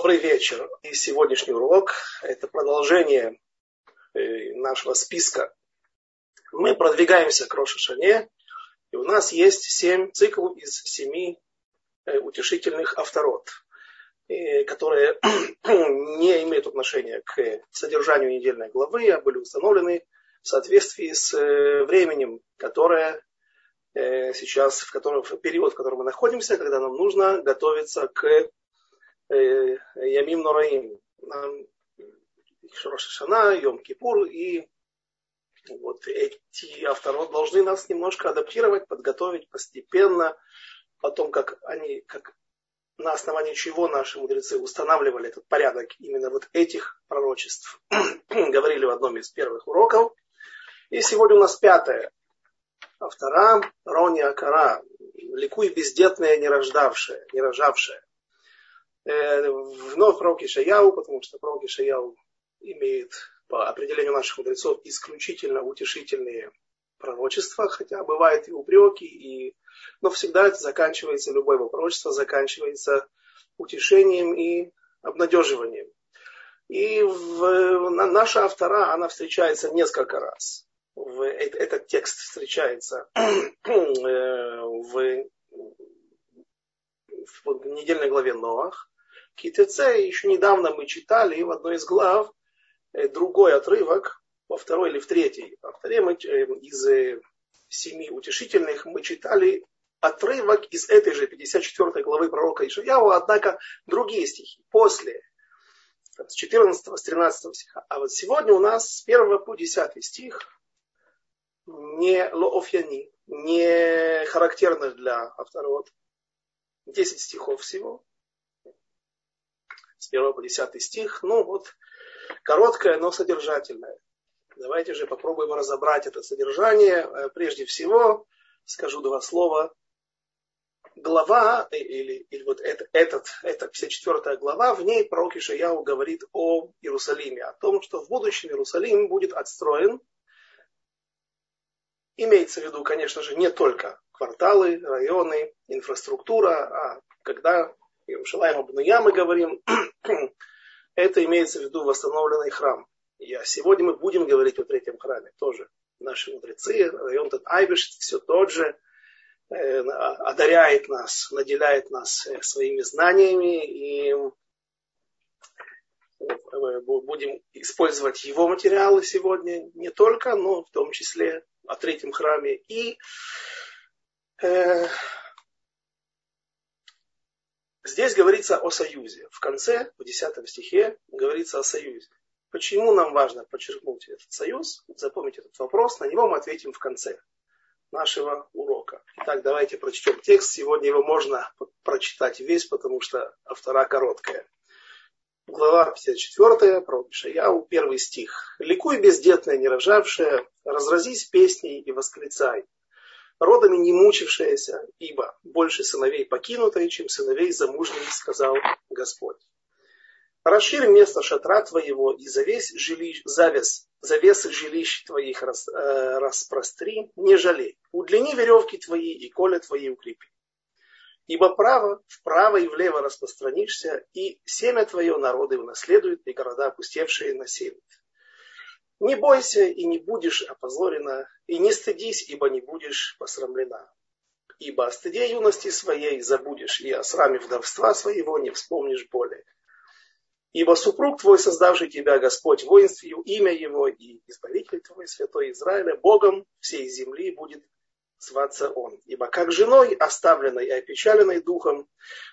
Добрый вечер. И сегодняшний урок – это продолжение э, нашего списка. Мы продвигаемся к Рошашане, и у нас есть семь циклов из семи э, утешительных авторот, э, которые не имеют отношения к содержанию недельной главы, а были установлены в соответствии с временем, которое сейчас, в, котором, в период, в котором мы находимся, когда нам нужно готовиться к Э, Ямим Нораим, Рошашана, Йом Кипур, и вот эти авторы должны нас немножко адаптировать, подготовить постепенно, потом как они, как на основании чего наши мудрецы устанавливали этот порядок именно вот этих пророчеств, говорили в одном из первых уроков. И сегодня у нас пятое. Автора Рони Акара, ликуй бездетная, не рождавшая, не рожавшая. Э, вновь пророк Ишаяу, потому что пророк Ишаяу имеет по определению наших мудрецов исключительно утешительные пророчества, хотя бывают и упреки, и... но всегда это заканчивается, любое его пророчество заканчивается утешением и обнадеживанием. И в, наша автора, она встречается несколько раз. В, этот текст встречается э, в, в недельной главе Ноах, Китеце еще недавно мы читали в одной из глав э, другой отрывок, во второй или в третьей авторе мы, э, из э, семи утешительных мы читали отрывок из этой же 54 главы пророка Ишаяу, однако другие стихи, после, с 14 с 13 стиха. А вот сегодня у нас с 1 по 10 стих не лоофьяни, не характерных для авторов. 10 стихов всего с 1 по 10 стих. Ну вот, короткое, но содержательное. Давайте же попробуем разобрать это содержание. Э, прежде всего, скажу два слова. Глава, э, или, или вот это, этот, это 54 глава, в ней пророк Ишаяу говорит о Иерусалиме, о том, что в будущем Иерусалим будет отстроен. Имеется в виду, конечно же, не только кварталы, районы, инфраструктура, а когда Иерушалаем Абнуя мы говорим, это имеется в виду восстановленный храм. И сегодня мы будем говорить о третьем храме тоже. Наши мудрецы, район Тат Айбеш, все тот же, э, одаряет нас, наделяет нас э, своими знаниями, и э, будем использовать его материалы сегодня не только, но в том числе о третьем храме. И Здесь говорится о союзе. В конце, в 10 стихе, говорится о союзе. Почему нам важно подчеркнуть этот союз, запомнить этот вопрос, на него мы ответим в конце нашего урока. Итак, давайте прочтем текст. Сегодня его можно прочитать весь, потому что автора короткая. Глава 54, пророк Ишаяу, первый стих. «Ликуй, бездетная, не рожавшая, разразись песней и восклицай родами не мучившаяся, ибо больше сыновей покинутой, чем сыновей замужних, сказал Господь. Расширь место шатра твоего и завесь жилищ, завес, завесы жилищ твоих рас, э, распростри, не жалей. Удлини веревки твои и коля твои укрепи. Ибо право, вправо и влево распространишься, и семя твое народы унаследуют, и города опустевшие населят. Не бойся и не будешь опозорена, и не стыдись, ибо не будешь посрамлена. Ибо о стыде юности своей забудешь, и о сраме вдовства своего не вспомнишь более. Ибо супруг твой, создавший тебя, Господь, воинствию, имя его и избавитель твой, святой Израиля, Богом всей земли будет зваться он. Ибо как женой, оставленной и опечаленной духом,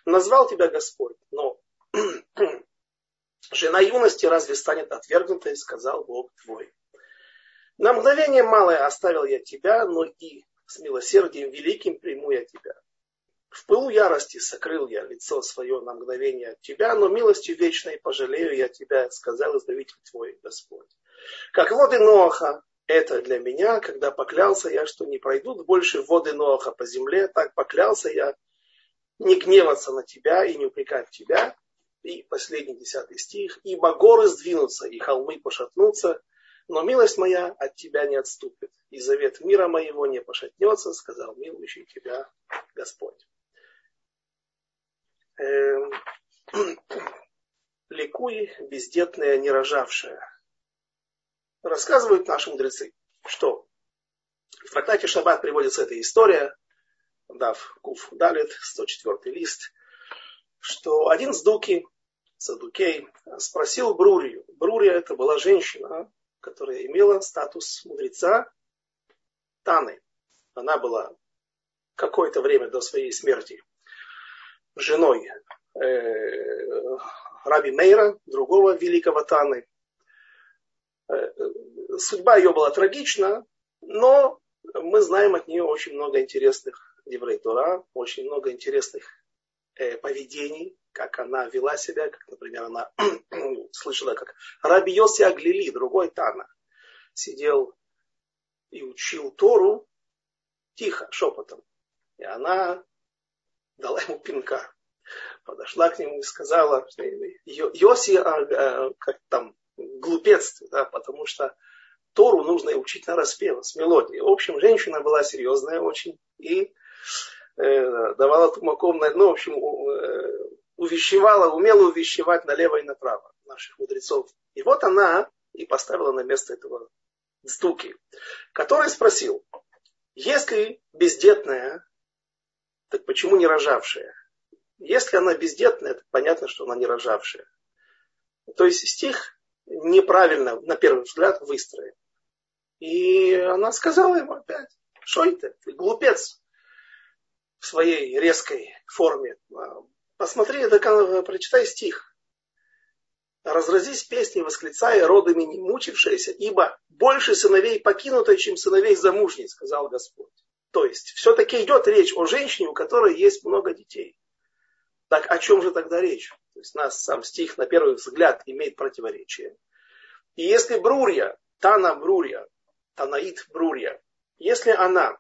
назвал тебя Господь, но Жена юности разве станет отвергнутой, сказал Бог твой. На мгновение малое оставил я тебя, но и с милосердием великим приму я тебя. В пылу ярости сокрыл я лицо свое на мгновение от тебя, но милостью вечной пожалею я тебя, сказал Избавитель твой Господь. Как воды Ноаха, это для меня, когда поклялся я, что не пройдут больше воды Ноаха по земле, так поклялся я не гневаться на тебя и не упрекать тебя, и последний десятый стих. «Ибо горы сдвинутся, и холмы пошатнутся, но милость моя от тебя не отступит, и завет мира моего не пошатнется, сказал милующий тебя Господь». Эм, ликуй, бездетная, не рожавшая. Рассказывают наши мудрецы, что в трактате Шаббат приводится эта история, дав Куф Далит, 104 лист, что один с Дуки, Садукей, спросил Брурию. Брурия это была женщина, которая имела статус мудреца Таны. Она была какое-то время до своей смерти женой э, Раби Мейра, другого великого Таны. Э, судьба ее была трагична, но мы знаем от нее очень много интересных еврей Тора, очень много интересных поведений, как она вела себя, как, например, она слышала, как Раби Йоси Аглили, другой Тана, сидел и учил Тору тихо, шепотом. И она дала ему пинка. Подошла к нему и сказала, Йоси, а, а, как там, глупец, да, потому что Тору нужно учить на распев, с мелодией. В общем, женщина была серьезная очень и э, давала тумаком, ну, в общем, э, увещевала, умела увещевать налево и направо наших мудрецов. И вот она и поставила на место этого стуки, который спросил, если бездетная, так почему не рожавшая? Если она бездетная, то понятно, что она не рожавшая. То есть стих неправильно, на первый взгляд, выстроен. И она сказала ему опять, что это, ты глупец в своей резкой форме. Посмотри, прочитай стих. Разразись песней, восклицая родами не мучившиеся, ибо больше сыновей покинуто, чем сыновей замужней, сказал Господь. То есть, все-таки идет речь о женщине, у которой есть много детей. Так о чем же тогда речь? То есть, нас сам стих на первый взгляд имеет противоречие. И если Брурья, Тана Брурья, Танаит Брурья, если она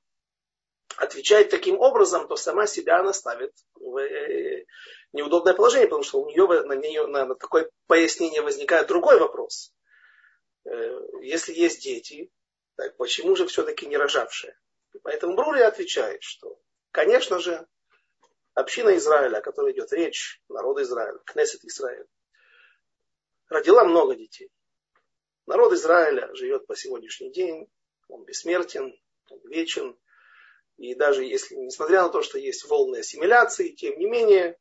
отвечает таким образом, то сама себя она ставит в э, неудобное положение, потому что у нее на, нее, на, такое пояснение возникает другой вопрос. Э, если есть дети, так почему же все-таки не рожавшие? Поэтому Брурья отвечает, что, конечно же, община Израиля, о которой идет речь, народ Израиля, Кнессет Израиль, родила много детей. Народ Израиля живет по сегодняшний день, он бессмертен, он вечен. И даже если, несмотря на то, что есть волны ассимиляции, тем не менее,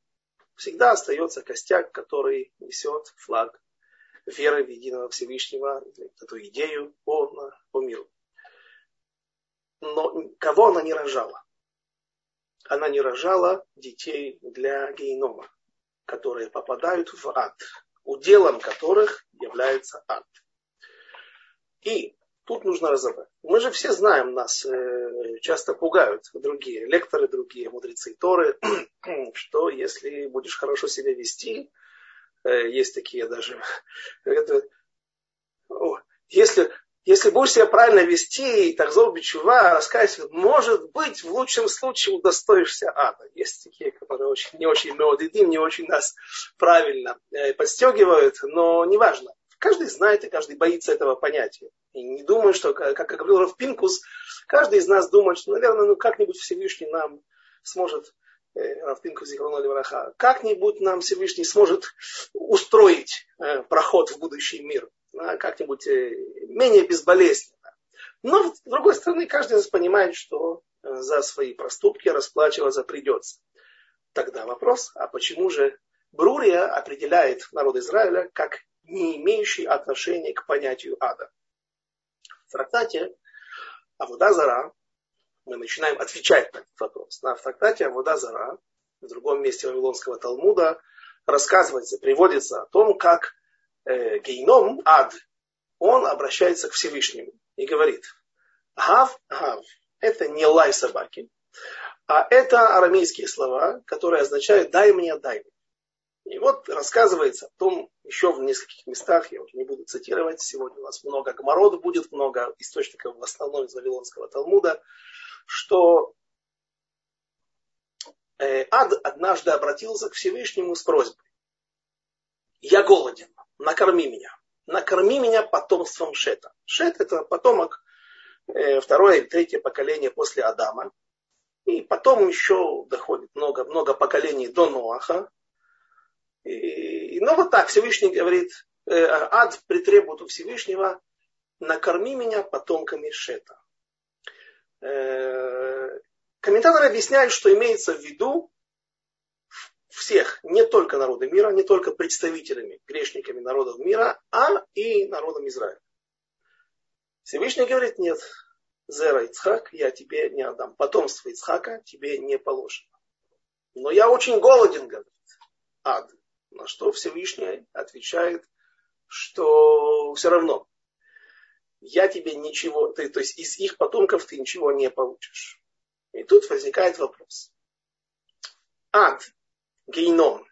всегда остается костяк, который несет флаг веры в единого Всевышнего, эту идею по, по миру. Но кого она не рожала? Она не рожала детей для генома, которые попадают в ад, уделом которых является ад. И тут нужно разобрать. Мы же все знаем, нас э, часто пугают другие лекторы, другие мудрецы Торы, что если будешь хорошо себя вести, э, есть такие даже, это, о, если, если будешь себя правильно вести, так зол чува, раскаиваться, может быть, в лучшем случае удостоишься ада. Есть такие, которые очень, не очень меодидим, не очень нас правильно э, подстегивают, но неважно. Каждый знает и каждый боится этого понятия. И не думаю, что, как, говорил Раф Пинкус, каждый из нас думает, что, наверное, ну как-нибудь Всевышний нам сможет, э, Раф Пинкус Враха, как-нибудь нам Всевышний сможет устроить э, проход в будущий мир, да, как-нибудь э, менее безболезненно. Но, с другой стороны, каждый из нас понимает, что э, за свои проступки расплачиваться придется. Тогда вопрос, а почему же Брурия определяет народ Израиля как не имеющий отношения к понятию ада. В трактате Авуда Зара мы начинаем отвечать на этот вопрос. На, в трактате Авуда Зара в другом месте Вавилонского Талмуда рассказывается, приводится о том, как э, гейном, ад, он обращается к Всевышнему и говорит, гав, гав, это не лай собаки, а это арамейские слова, которые означают дай мне, дай мне. И вот рассказывается о том, еще в нескольких местах, я уже не буду цитировать, сегодня у нас много гомород будет, много источников в основном из Вавилонского Талмуда, что э, Ад однажды обратился к Всевышнему с просьбой. Я голоден, накорми меня. Накорми меня потомством Шета. Шет это потомок э, второе или третье поколение после Адама. И потом еще доходит много, много поколений до Ноаха, и И, ну вот так Всевышний говорит, э, ад притребует у Всевышнего, накорми меня потомками Шета. Э, комментаторы объясняют, что имеется в виду всех, не только народы мира, не только представителями, грешниками народов мира, а и народом Израиля. Всевышний говорит, нет, Зера Ицхак, я тебе не отдам. Потомство Ицхака тебе не положено. Но я очень голоден, говорит ад. На что Всевышний отвечает, что все равно я тебе ничего, ты, то есть из их потомков ты ничего не получишь. И тут возникает вопрос. Ад, гейном,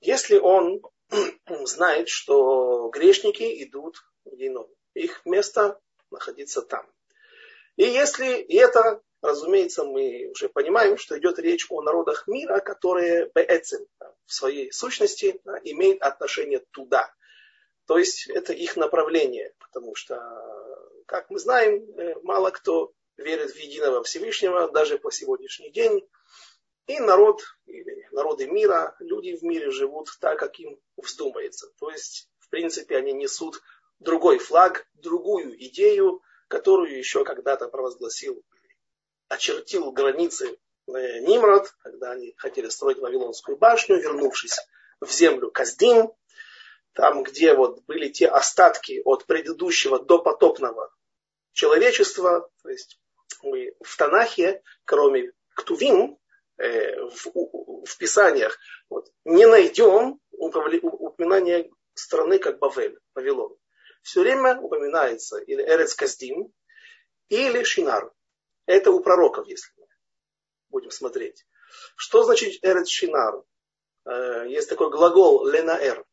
если он знает, что грешники идут в гейном, их место находиться там. И если это, разумеется, мы уже понимаем, что идет речь о народах мира, которые беэцем, в своей сущности имеют отношение туда. То есть это их направление, потому что, как мы знаем, э, мало кто верит в единого Всевышнего, даже по сегодняшний день. И народ, или народы мира, люди в мире живут так, как им вздумается. То есть, в принципе, они несут другой флаг, другую идею, которую еще когда-то провозгласил, очертил границы э, Нимрод, когда они хотели строить Вавилонскую башню, вернувшись в землю Каздин, там, где вот были те остатки от предыдущего допотопного человечества, то есть мы в Танахе, кроме Ктувим, э, в, в Писаниях, вот, не найдем упоминания страны как Бавель, Вавилон. Все время упоминается или Эрец Каздим, или Шинар. Это у пророков, если мы будем смотреть. Что значит Эрец Шинар? Э, есть такой глагол ленаэр,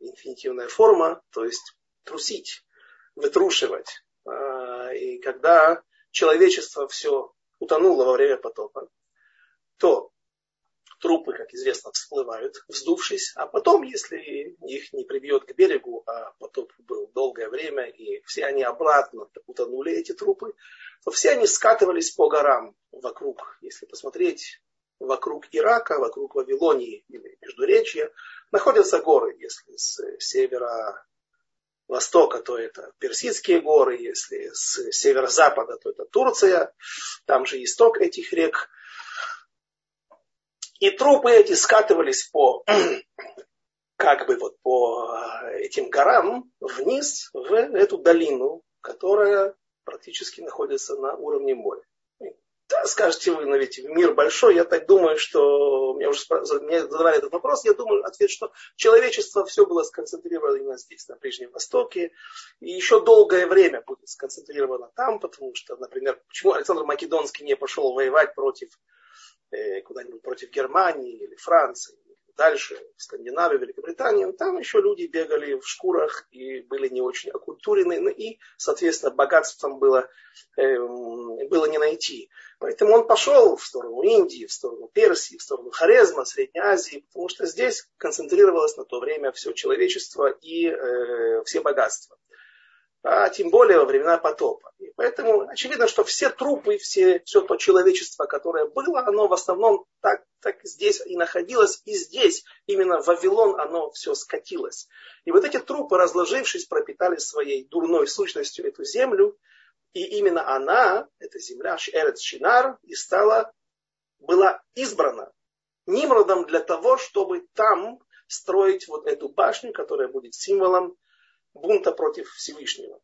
инфинитивная форма, то есть трусить, вытрушивать. А, и когда человечество все утонуло во время потопа, то трупы, как известно, всплывают, вздувшись, а потом, если их не прибьет к берегу, а потоп был долгое время, и все они обратно утонули, эти трупы, то все они скатывались по горам вокруг, если посмотреть, вокруг Ирака, вокруг Вавилонии или Междуречья, находятся горы, если с севера востока, то это Персидские горы, если с северо-запада, то это Турция, там же исток этих рек. И трупы эти скатывались по, как бы вот по этим горам вниз в эту долину, которая практически находится на уровне моря. Да, скажете вы, но ведь мир большой, я так думаю, что мне уже задавали этот вопрос, я думаю, ответ, что человечество все было сконцентрировано именно здесь, на Ближнем Востоке, и еще долгое время будет сконцентрировано там, потому что, например, почему Александр Македонский не пошел воевать против э, куда-нибудь против Германии или Франции, дальше в Скандинавию, Великобританию, там еще люди бегали в шкурах и были не очень окультурены, ну и, соответственно, богатством было, э, было не найти. Поэтому он пошел в сторону Индии, в сторону Персии, в сторону Хорезма, Средней Азии, потому что здесь концентрировалось на то время все человечество и э, все богатства а тем более во времена потопа. И поэтому очевидно, что все трупы, все, все то человечество, которое было, оно в основном так, так здесь и находилось, и здесь, именно в Вавилон, оно все скатилось. И вот эти трупы, разложившись, пропитали своей дурной сущностью эту землю, и именно она, эта земля, Эрец Шинар, и стала, была избрана Нимродом для того, чтобы там строить вот эту башню, которая будет символом бунта против Всевышнего.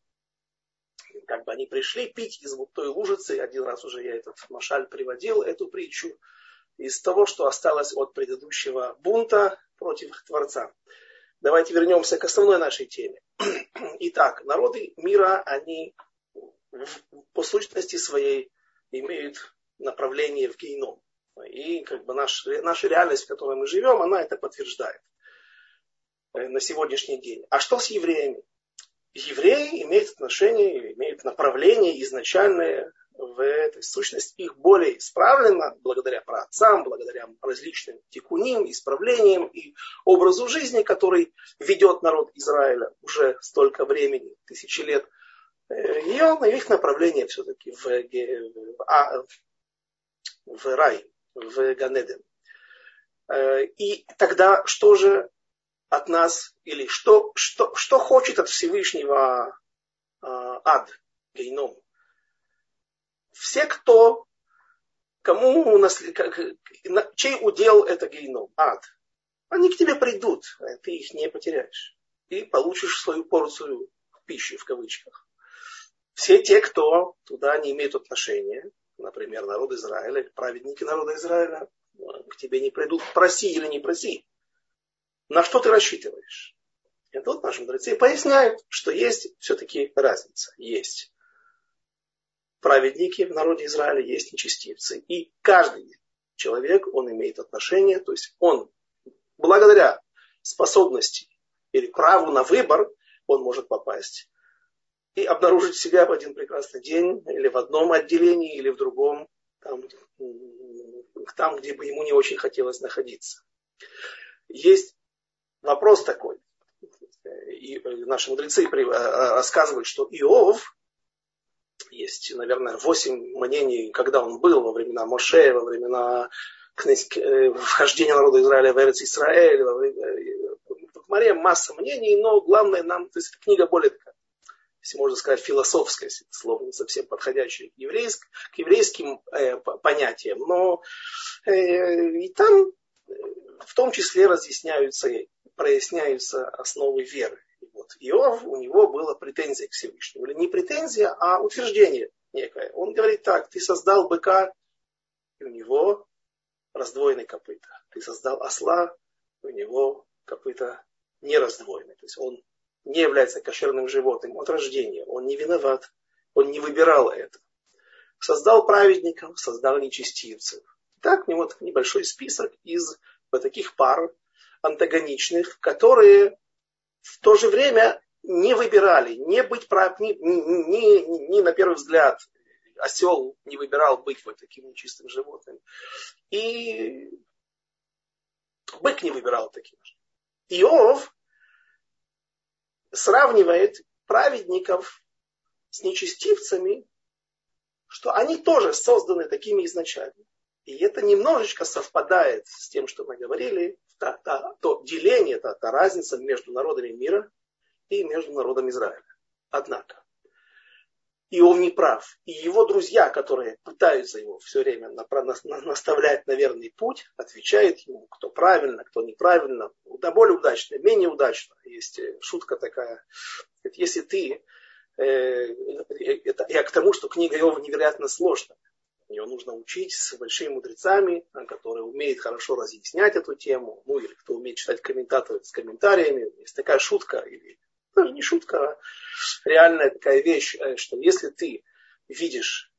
Как бы они пришли пить из вот той лужицы, один раз уже я этот машаль приводил, эту притчу, из того, что осталось от предыдущего бунта против Творца. Давайте вернемся к основной нашей теме. Итак, народы мира, они по сущности своей имеют направление в гейном. И как бы наш, наша реальность, в которой мы живем, она это подтверждает. Э, на сегодняшний день. А что с евреями? Евреи имеют отношение, имеют направление изначальное в этой сущности. Их более исправлено благодаря праотцам, благодаря различным тикуним, исправлениям и образу жизни, который ведет народ Израиля уже столько времени, тысячи лет. Э, и он, их направление все-таки в, в, а, в рай, в Ганеден. Э, и тогда что же от нас, или что, что, что хочет от Всевышнего э, ад, гейном. Все, кто, кому, чей удел это гейном, ад, они к тебе придут, а ты их не потеряешь. И получишь свою порцию пищи, в кавычках. Все те, кто туда не имеют отношения, например, народ Израиля, праведники народа Израиля, к тебе не придут, проси или не проси. На что ты рассчитываешь? И тут наши мудрецы поясняют, что есть все-таки разница. Есть праведники в народе Израиля, есть нечестивцы. И каждый человек, он имеет отношение, то есть он благодаря способности или праву на выбор, он может попасть и обнаружить себя в один прекрасный день или в одном отделении, или в другом, там, там где бы ему не очень хотелось находиться. Есть вопрос такой, и наши мудрецы рассказывают, что Иов, есть, наверное, восемь мнений, когда он был, во времена Моше, во времена Э, вхождения народа Израиля в Эрец Израиль, в море масса мнений, но главное нам, то есть книга более такая, если можно сказать, философская, слово не совсем подходящее к, еврейск, к еврейским э, понятиям, но э, и там э, в том числе разъясняются, проясняются основы веры. И вот Иов, у него была претензия к Всевышнему. Или не претензия, а утверждение некое. Он говорит так, ты создал быка, и у него раздвоенные копыта. Ты создал осла, у него копыта не раздвоенные. То есть он не является кошерным животным от рождения. Он не виноват. Он не выбирал это. Создал праведников, создал нечестивцев. Так, у него небольшой список из вот таких пар антагоничных, которые в то же время не выбирали не быть прав, не, не, не, на первый взгляд осел не выбирал быть вот таким нечистым животным. И бык не выбирал таким же. Иов сравнивает праведников с нечестивцами, что они тоже созданы такими изначально. И это немножечко совпадает с тем, что мы говорили, то, то, то деление, то, та разница между народами мира и между народом Израиля. Однако, и он не прав. И его друзья, которые пытаются его все время наставлять на верный путь, отвечают ему, кто правильно, кто неправильно, да более удачно, менее удачно. Есть э, шутка такая, если ты, э, это, я к тому, что книга Иова невероятно сложная. Ее нужно учить с большими мудрецами, которые умеют хорошо разъяснять эту тему, ну или кто умеет читать комментаторы с комментариями. Есть такая шутка, или даже не шутка, а реальная такая вещь, э, что если ты видишь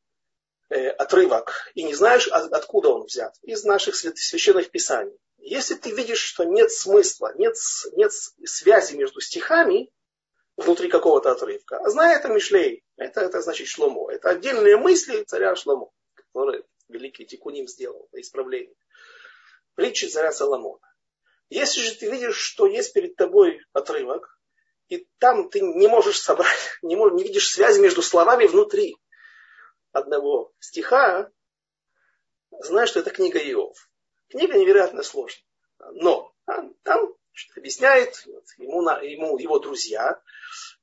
э, отрывок и не знаешь, откуда он взят, из наших священных писаний, если ты видишь, что нет смысла, нет, нет связи между стихами внутри какого-то отрывка, а знай это Мишлей, это, это значит Шломо, это отдельные мысли царя Шломо, который великий Тикуним сделал на исправление. Притчи царя Соломона. Если же ты видишь, что есть перед тобой отрывок, и там ты не можешь собрать, не, можешь, не видишь связи между словами внутри одного стиха, знаешь, что это книга Иов. Книга невероятно сложная. Но там объясняет ему, ему его друзья,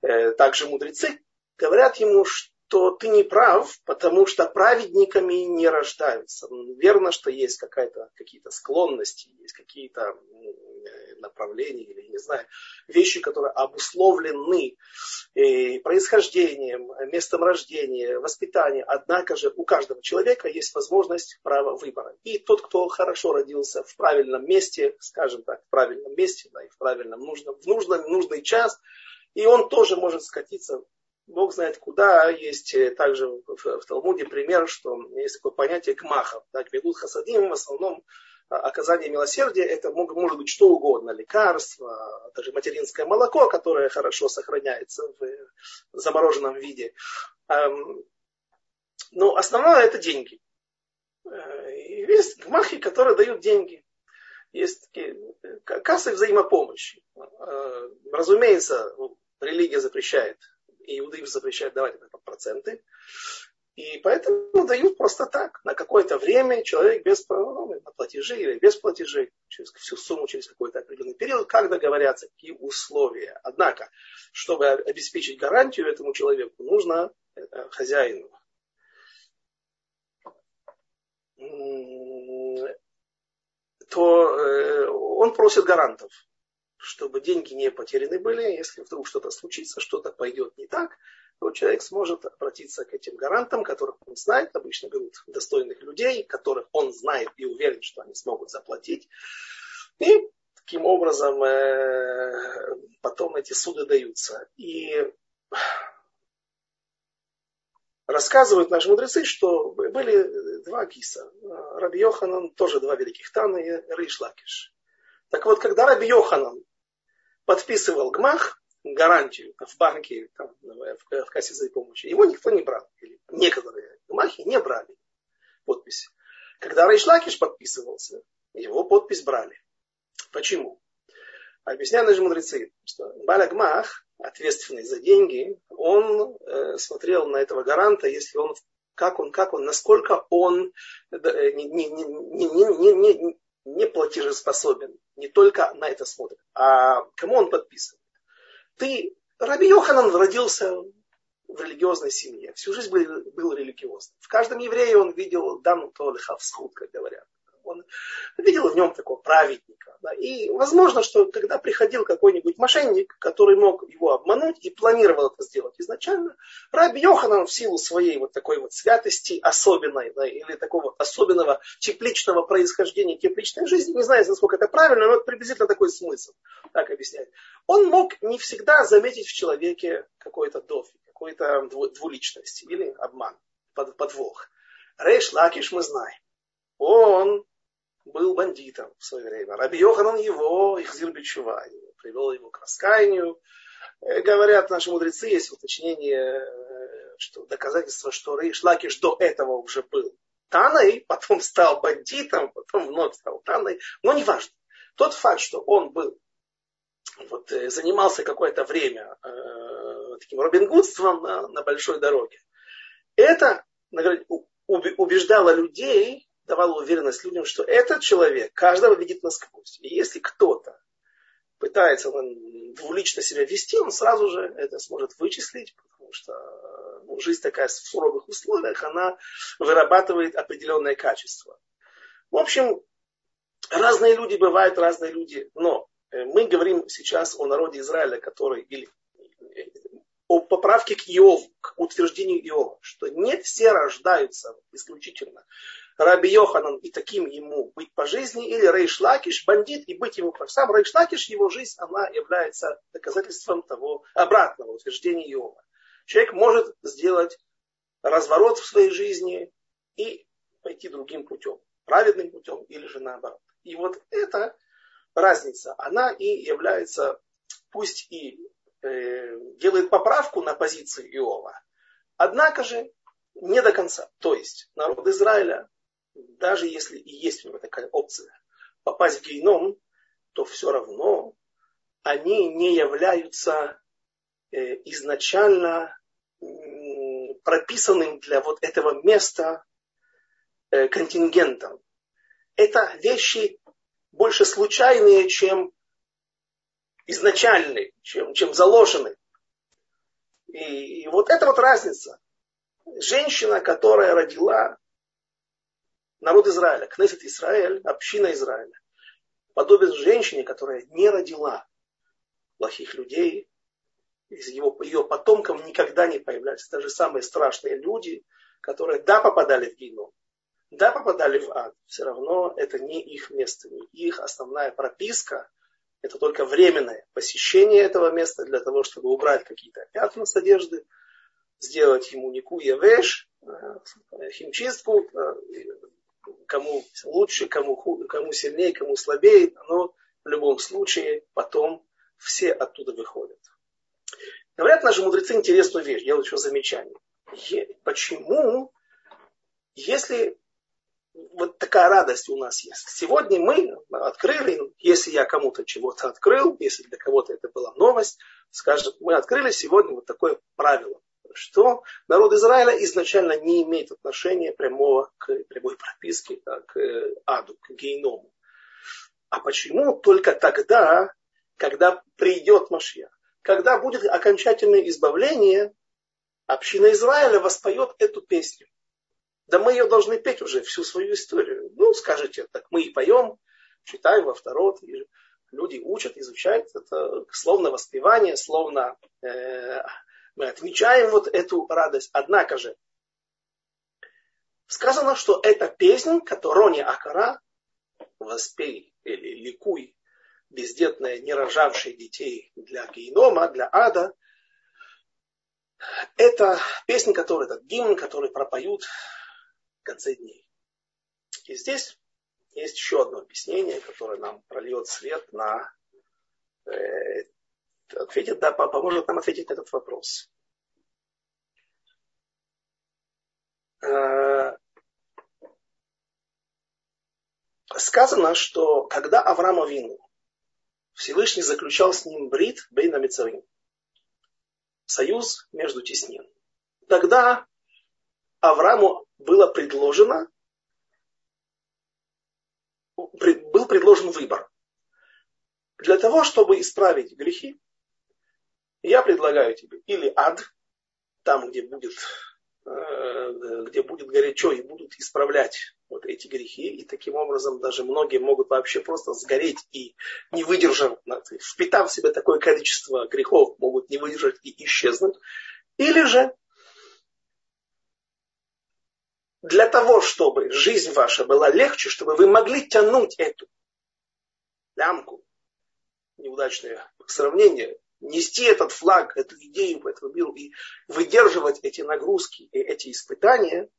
э, также мудрецы, говорят ему, что ты не прав, потому что праведниками не рождаются. Верно, что есть какая-то, какие-то склонности, есть какие-то направлений или, не знаю, вещи, которые обусловлены э, происхождением, местом рождения, воспитанием. Однако же у каждого человека есть возможность права выбора. И тот, кто хорошо родился в правильном месте, скажем так, в правильном месте, да, и в правильном нужном, в нужном, нужный час, и он тоже может скатиться Бог знает куда. Есть э, также в, в Талмуде пример, что есть такое понятие гмахов. Так, ведут хасадим в основном оказание милосердия это может быть что угодно, лекарство, даже материнское молоко, которое хорошо сохраняется в замороженном виде. Но основное это деньги. Э, есть гмахи, которые дают деньги. Есть такие э, кассы взаимопомощи. Разумеется, религия запрещает, и иудаизм запрещает давать проценты. И поэтому дают просто так, на какое-то время человек без ну, на платежи или без платежей, через всю сумму через какой-то определенный период, как договорятся, какие условия. Однако, чтобы обеспечить гарантию этому человеку, нужно э, хозяину. То э, он просит гарантов, чтобы деньги не потеряны были, если вдруг что-то случится, что-то пойдет не так, то человек сможет обратиться к этим гарантам, которых он знает, обычно берут достойных людей, которых он знает и уверен, что они смогут заплатить. И таким образом э, потом эти суды даются. И рассказывают наши мудрецы, что были два киса. Раби Йоханан, тоже два великих Тана и Рейш Лакиш. Так вот, когда Раби Йоханан подписывал гмах, гарантию в банке, там, в, в кассе за помощи, его никто не брал. Или некоторые махи не брали подпись. Когда Рейшлакиш подписывался, его подпись брали. Почему? Объясняют наши мудрецы, что Балагмах, ответственный за деньги, он э, смотрел на этого гаранта, если он, как он, как он, насколько он э, не, не, не, не, не, не, не платежеспособен. Не только на это смотрит, а кому он подписывает ты, Раби Йоханан родился в религиозной семье, всю жизнь был, был религиозным. В каждом еврее он видел дану то лихавсхуд, как говорят он видел в нем такого праведника. Да. И возможно, что когда приходил какой-нибудь мошенник, который мог его обмануть и планировал это сделать изначально, Раби Йоханан в силу своей вот такой вот святости особенной, да, или такого особенного тепличного происхождения, тепличной жизни, не знаю, насколько это правильно, но это приблизительно такой смысл, так объяснять. Он мог не всегда заметить в человеке какой-то דופי, какой-то двуличности или обман, подвох. Рейш Лакиш мы знаем. Он был бандитом в свое время. Раби Йоханан его, החזיר בתשובה, привел его к раскаянию. Э, говорят наши мудрецы, есть уточнение, э, что доказательство, что Рейш Лакиш до этого уже был Таной, потом стал бандитом, потом вновь стал Таной, но не важно. Тот факт, что он был, вот, э, занимался какое-то время э, таким робингудством на, на большой дороге, это убеждало людей давала уверенность людям, что этот человек каждого видит насквозь. И если кто-то пытается двулично себя вести, он сразу же это сможет вычислить, потому что ну, жизнь такая в суровых условиях, она вырабатывает определенное качество. В общем, разные люди бывают, разные люди, но э, мы говорим сейчас о народе Израиля, который, или о поправке к Иову, к утверждению Иова, что не все рождаются исключительно Раби Йоханан и таким ему быть по жизни, или Рейш Лакиш, бандит, и быть ему сам Рейш Лакиш, его жизнь, она является доказательством того обратного утверждения Иова. Человек может сделать разворот в своей жизни и пойти другим путем, праведным путем или же наоборот. И вот эта разница, она и является, пусть и э, делает поправку на позиции Иова, однако же не до конца. То есть народ Израиля даже если и есть у него такая опция попасть в геном, то все равно они не являются э, изначально прописанным для вот этого места э, контингентом. Это вещи больше случайные, чем изначальные, чем, чем заложенные. И, и вот это вот разница. Женщина, которая родила народ Израиля, Кнессет Израиль, община Израиля, подобен женщине, которая не родила плохих людей, из его, ее потомкам никогда не появлялись. Даже самые страшные люди, которые да попадали в геном, да попадали в ад, все равно это не их место, не их основная прописка, это только временное посещение этого места для того, чтобы убрать какие-то пятна с одежды, сделать ему нику явеш, э, химчистку, э, кому лучше, кому, хуже, кому сильнее, кому слабее, но в любом случае потом все оттуда выходят. Говорят наши мудрецы интересную вещь, делают еще замечание. Почему, если вот такая радость у нас есть. Сегодня мы открыли, если я кому-то чего-то открыл, если для кого-то это была новость, скажем, мы открыли сегодня вот такое правило. Что народ Израиля изначально не имеет отношения прямого к прямой прописке, к аду, к гейному. А почему только тогда, когда придет Машья? Когда будет окончательное избавление, община Израиля воспоет эту песню. Да мы ее должны петь уже всю свою историю. Ну, скажите, так мы и поем, читаем во второт, люди учат, изучают. Это словно воспевание, словно э, мы отмечаем вот эту радость. Однако же, сказано, что это песня, которую Акара воспей или ликуй, бездетная, не рожавшая детей для генома, для ада, это песня, которая, этот гимн, который пропоют в конце дней. И здесь есть еще одно объяснение, которое нам прольет свет на э, ответит, да, поможет нам ответить на этот вопрос. Э, сказано, что когда Авраам Авину Всевышний заключал с ним брит Бейна Мицарим, союз между теснин, тогда Аврааму было предложено, был предложен выбор. Для того, чтобы исправить грехи, я предлагаю тебе или ад, там, где будет, э, где будет горячо и будут исправлять вот эти грехи, и таким образом даже многие могут вообще просто сгореть и не выдержав, впитав в себя такое количество грехов, могут не выдержать и исчезнуть. Или же для того, чтобы жизнь ваша была легче, чтобы вы могли тянуть эту лямку, неудачное сравнение, нести этот флаг, эту идею по этому миру и выдерживать эти нагрузки и эти испытания,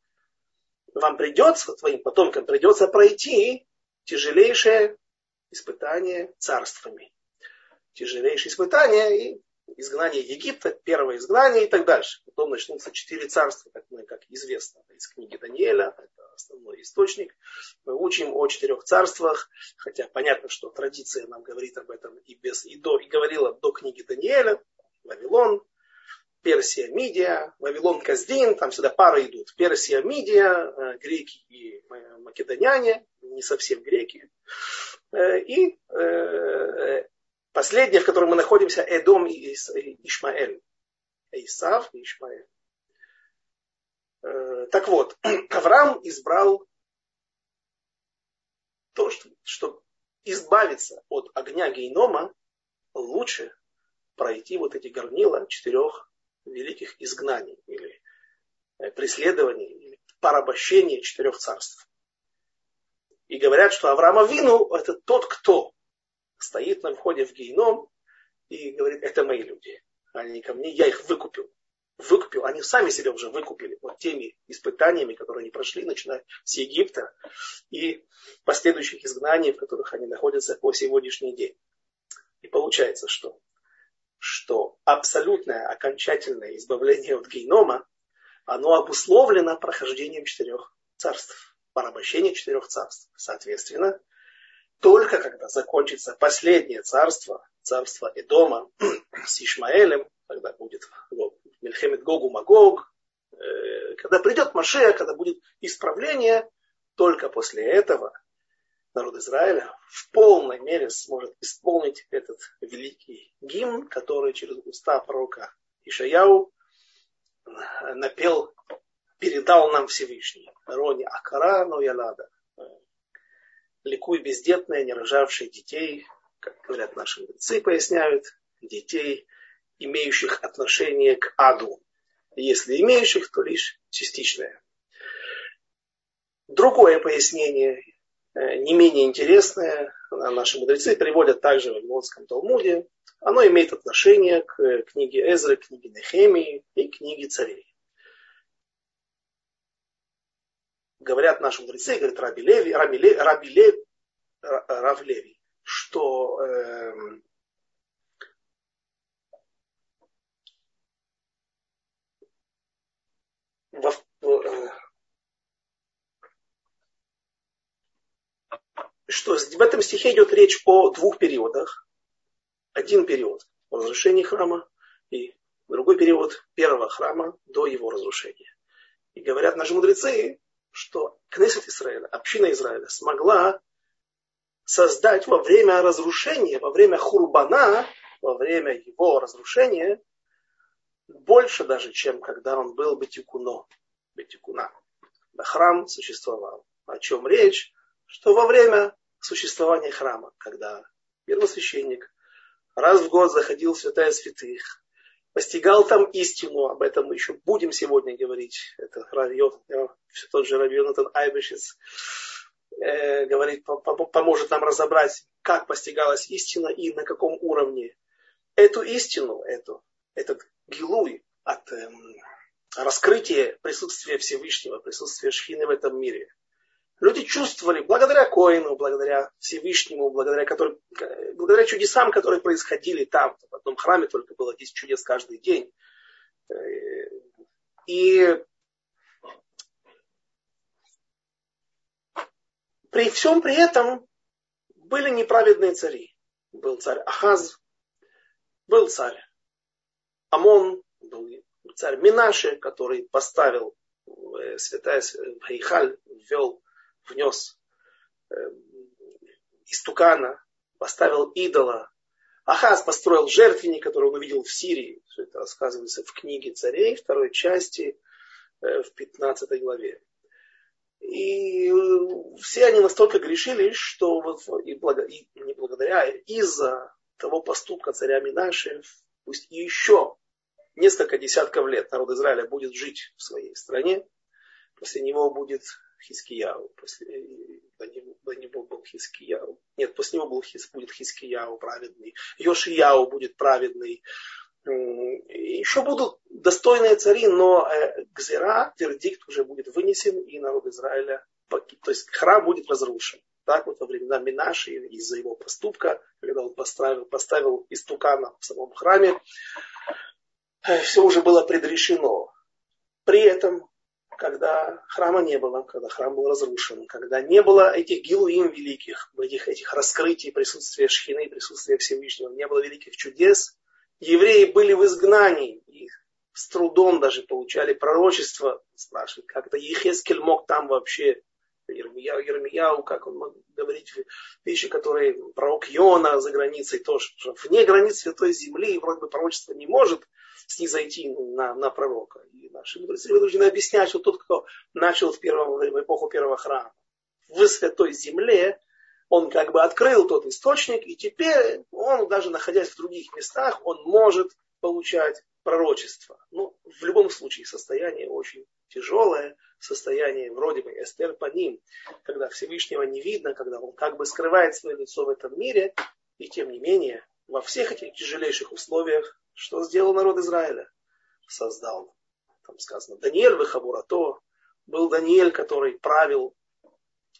вам придется, твоим потомкам придется пройти тяжелейшее испытание царствами. Тяжелейшее испытание и изгнание Египта, первое изгнание и так дальше. Потом начнутся четыре царства, как, мы, как известно из книги Даниэля, это основной источник. Мы учим о четырех царствах, хотя понятно, что традиция нам говорит об этом и, без, и, до, и говорила до книги Даниэля, Вавилон, Персия, Мидия, Вавилон, Каздин, там сюда пары идут. Персия, Мидия, э, греки и э, македоняне, не совсем греки. Э, и последнее, в котором мы находимся, Эдом и Ишмаэль. Исав и Ишмаэль. Так вот, Авраам избрал то, что, чтобы избавиться от огня гейнома, лучше пройти вот эти горнила четырех великих изгнаний или э, преследований, или порабощения четырех царств. И говорят, что Авраам Вину это тот, кто стоит на входе в гейном и говорит, это мои люди, они ко мне, я их выкупил. Выкупил, они сами себя уже выкупили вот теми испытаниями, которые они прошли, начиная с Египта и последующих изгнаний, в которых они находятся по сегодняшний день. И получается, что что абсолютное окончательное избавление от генома, оно обусловлено прохождением четырех царств, порабощением четырех царств. Соответственно, только когда закончится последнее царство, царство Эдома с Ишмаэлем, когда будет Мельхемет Гогу Магог, э, когда придет Машея, когда будет исправление, только после этого народ Израиля в полной мере сможет исполнить этот великий гимн, который через уста пророка Ишаяу напел, передал нам Всевышний. Рони Акара, но Ялада. Ликуй бездетная, не рожавшие детей, как говорят наши мудрецы, поясняют, детей, имеющих отношение к аду. Если имеющих, то лишь частичное. Другое пояснение Э, не менее интересное, наши мудрецы приводят также в Вавилонском Талмуде. Оно имеет отношение к книге Эзры, книге Нехемии и книге царей. Говорят наши мудрецы, говорит Раби Леви, Раби Леви, Раби Леви, Рав Леви, что э, во, э, что в этом стихе идет речь о двух периодах. Один период – разрушение храма и другой период первого храма до его разрушения. И говорят наши мудрецы, что Кнессет Израиля, община Израиля, смогла создать во время разрушения, во время хурбана, во время его разрушения, больше даже, чем когда он был Бетикуно, Бетикуна. Храм существовал. О чем речь? Что во время существования храма, когда первосвященник раз в год заходил в святая святых, постигал там истину, об этом мы еще будем сегодня говорить. Это Равьон, все тот же Равьон, этот Айбешец, э, говорит, поможет нам разобрать, как постигалась истина и на каком уровне. Эту истину, эту, этот гилуй от эм, раскрытия присутствия Всевышнего, присутствия Шхины в этом мире. Люди чувствовали, благодаря Коину, благодаря Всевышнему, благодаря, который, благодаря чудесам, которые происходили там, в одном храме только было 10 чудес каждый день. Э, и при всем при этом были неправедные цари. Был царь Ахаз, был царь Амон, был царь Минаше, который поставил э, святая в Хайхаль, ввел, внес э, истукана, поставил идола. Ахаз построил жертвенник, который он увидел в Сирии. Все это рассказывается в книге царей, второй части, э, в 15 главе. И все они настолько грешили, что вот и, благо, и не благодаря, из-за того поступка царя Минаши, пусть еще несколько десятков лет народ Израиля будет жить в своей стране. После него будет Хискияу. После, до, него, до него был Хискияу. Нет, после него был, будет Хискияу праведный. Йошияу будет праведный. Еще будут достойные цари, но э, Гзера, вердикт уже будет вынесен, и народ Израиля, то есть храм будет разрушен. Так вот во времена Минаши из-за его поступка, когда он поставил, поставил истукана в самом храме, все уже было предрешено. При этом, когда храма не было, когда храм был разрушен, когда не было этих гилуим великих, этих, этих раскрытий присутствия Шхины, присутствия Всевышнего, не было великих чудес, евреи были в изгнании, и с трудом даже получали пророчество, спрашивают, как-то Ехескель мог там вообще Ермияу, Ермияу, как он мог говорить вещи, которые пророк Йона за границей тоже, вне границ Святой Земли, вроде бы пророчество не может снизойти на, на пророка. Наши мудрецы вынуждены объяснять, что тот, кто начал в, первом, в эпоху первого храма в Святой Земле, он как бы открыл тот источник, и теперь он, даже находясь в других местах, он может получать пророчество. Ну, в любом случае, состояние очень тяжелое, состояние вроде бы эстер по ним, когда Всевышнего не видно, когда он как бы скрывает свое лицо в этом мире, и тем не менее, во всех этих тяжелейших условиях, что сделал народ Израиля? Создал, там сказано, Даниэль Вехабурато, был Даниэль, который правил,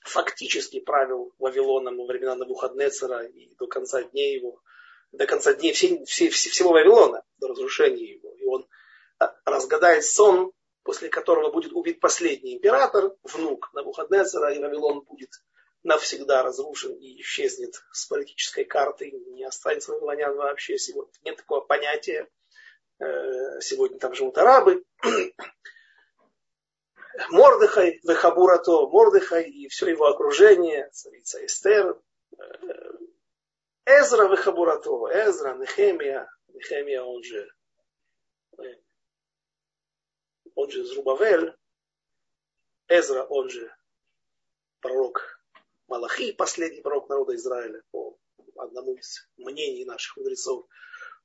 фактически правил Вавилоном во времена Навуходнецера и до конца дней его, до конца дней все, все, всего Вавилона, до разрушения его. И он а, разгадает сон после которого будет убит последний император, внук Навуходнецера, и Вавилон будет навсегда разрушен и исчезнет с политической карты, не останется вавилонян вообще. Сегодня нет такого понятия. Э, сегодня там живут арабы. Мордыхай, Вехабурато, Мордыхай и все его окружение, царица Эстер, э, Эзра Вехабурато, Эзра, Нехемия, Нехемия, он же э, он же Зрубавель, Эзра, он же пророк Малахи, последний пророк народа Израиля, по одному из мнений наших мудрецов.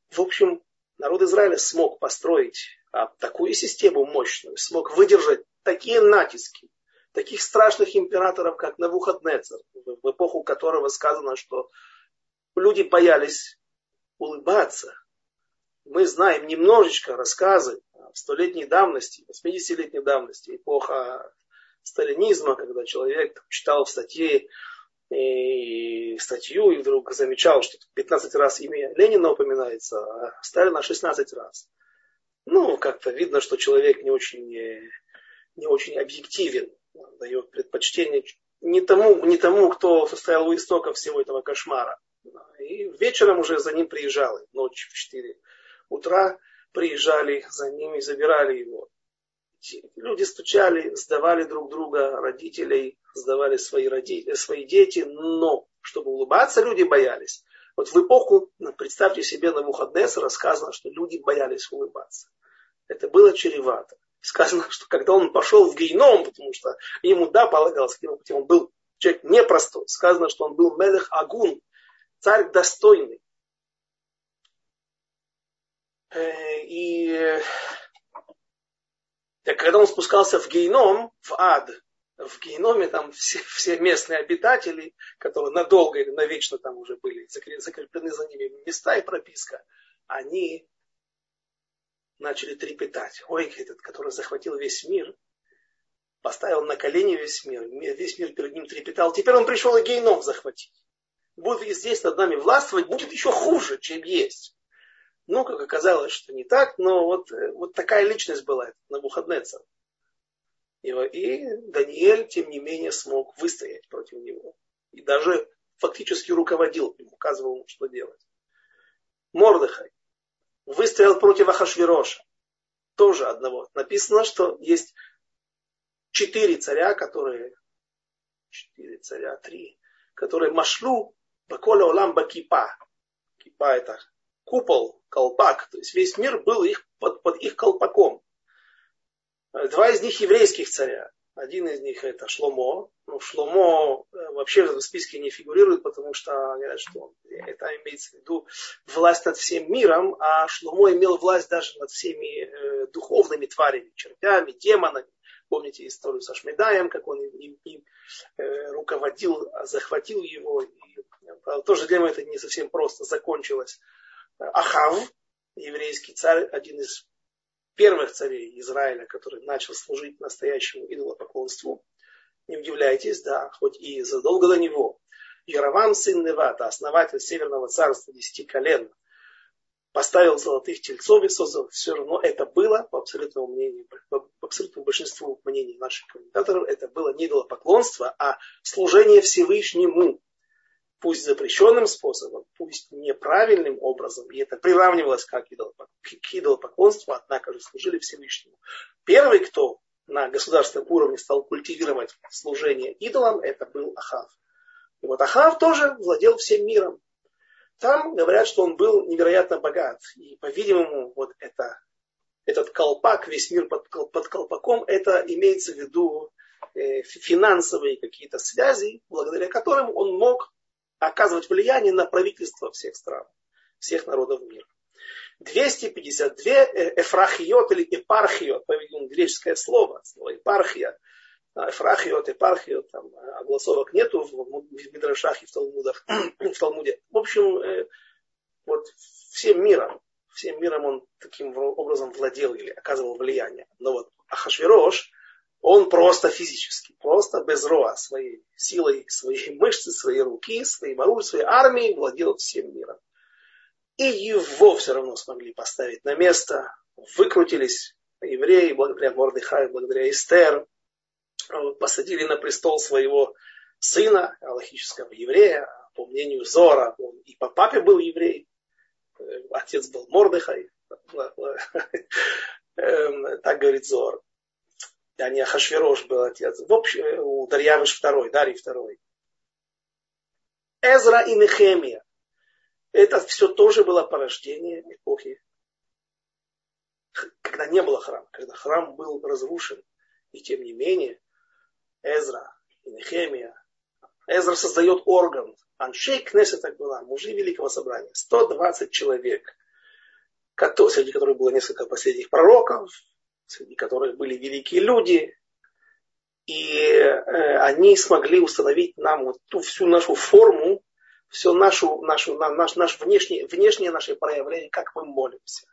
В общем, народ Израиля смог построить а, такую систему мощную, смог выдержать такие натиски, таких страшных императоров, как Навуходнецер, в эпоху которого сказано, что люди боялись улыбаться. Мы знаем немножечко рассказы столетней давности, 80-летней давности, эпоха сталинизма, когда человек читал в статье и статью и вдруг замечал, что 15 раз имя Ленина упоминается, а Сталина 16 раз. Ну, как-то видно, что человек не очень, не очень объективен, дает предпочтение не тому, не тому, кто состоял у истоков всего этого кошмара. И вечером уже за ним приезжал, ночью в 4 утра, приезжали за ними, забирали его. Люди стучали, сдавали друг друга, родителей, сдавали свои, родители, свои дети, но чтобы улыбаться, люди боялись. Вот в эпоху, ну, представьте себе, на Мухаднеса рассказано, что люди боялись улыбаться. Это было чревато. Сказано, что когда он пошел в гейном, потому что ему, да, полагалось, он был человек непростой. Сказано, что он был Мелех Агун, царь достойный. Э, и когда он спускался в гейном, в ад, в геноме там все, все местные обитатели, которые надолго или навечно там уже были закреплены за ними места и прописка, они начали трепетать. Ой, этот, который захватил весь мир, поставил на колени весь мир, весь мир перед ним трепетал. Теперь он пришел и гейном захватить. Будет здесь над нами властвовать, будет еще хуже, чем есть. Ну, как оказалось, что не так, но вот, э, вот такая личность была на Навуходнецер. И Даниэль, тем не менее, смог выстоять против него. И даже фактически руководил им, указывал ему, что делать. Мордыхай выстоял против Ахашвироша. Тоже одного. Написано, что есть четыре царя, которые... Четыре царя, три. Которые машлу баколя олам бакипа. Кипа это купол, колпак. То есть весь мир был их, под, под их колпаком. Два из них еврейских царя. Один из них это Шломо. Ну, Шломо э, вообще в списке не фигурирует, потому что говорят, что это имеется в виду власть над всем миром, а Шломо имел власть даже над всеми э, духовными тварями, чертями, демонами. Помните историю со Шмедаем, как он им, им э, руководил, захватил его. И, в то же время это не совсем просто закончилось. Ахав, еврейский царь, один из первых царей Израиля, который начал служить настоящему идолопоклонству. Не удивляйтесь, да, хоть и задолго до него. Яровам, сын Невата, основатель Северного царства десяти колен, поставил золотых тельцов и создал. Все равно это было, по абсолютному мнению, по абсолютному большинству мнений наших комментаторов, это было не идолопоклонство, а служение Всевышнему пусть запрещенным способом, пусть неправильным образом, и это приравнивалось как к идолопоклонству, однако же служили Всевышнему. Первый, кто на государственном уровне стал культивировать служение идолам, это был Ахав. И вот Ахав тоже владел всем миром. Там говорят, что он был невероятно богат. И, по-видимому, вот это, этот колпак, весь мир под, под колпаком, это имеется в виду э, финансовые какие-то связи, благодаря которым он мог оказывать влияние на правительство всех стран, всех народов мира. 252 э, эфрахиот или епархиот, по-видимому, греческое слово, слово епархия, эфрахиот, епархиот, там огласовок нету в Мидрашах и в, Талмудах, в Талмуде. В общем, э, вот всем миром, всем миром он таким образом владел или оказывал влияние. Но вот Ахашвирош, он просто физически, просто без роа, своей силой, своей мышцы, своей руки, своей оружием, своей армией владел всем миром. И его все равно смогли поставить на место, выкрутились евреи, благодаря Мордыхаю, благодаря Эстер, посадили на престол своего сына, аллахического еврея, по мнению Зора, он и по папе был еврей, отец был Мордыхай, эм, так говорит Зор а не Ахашвирош был отец. В общем, у Дарьявыш второй, Дарий второй. Эзра и Нехемия. Это все тоже было порождение эпохи, когда не было храма, когда храм был разрушен. И тем не менее, Эзра и Нехемия. Эзра создает орган. Аншей Кнесет так была, мужи Великого Собрания. 120 человек, среди которых было несколько последних пророков, среди которых были великие люди, и э, они смогли установить нам вот ту всю нашу форму, все нашу, нашу, наш, наш внешний, внешнее наше проявление, как мы молимся.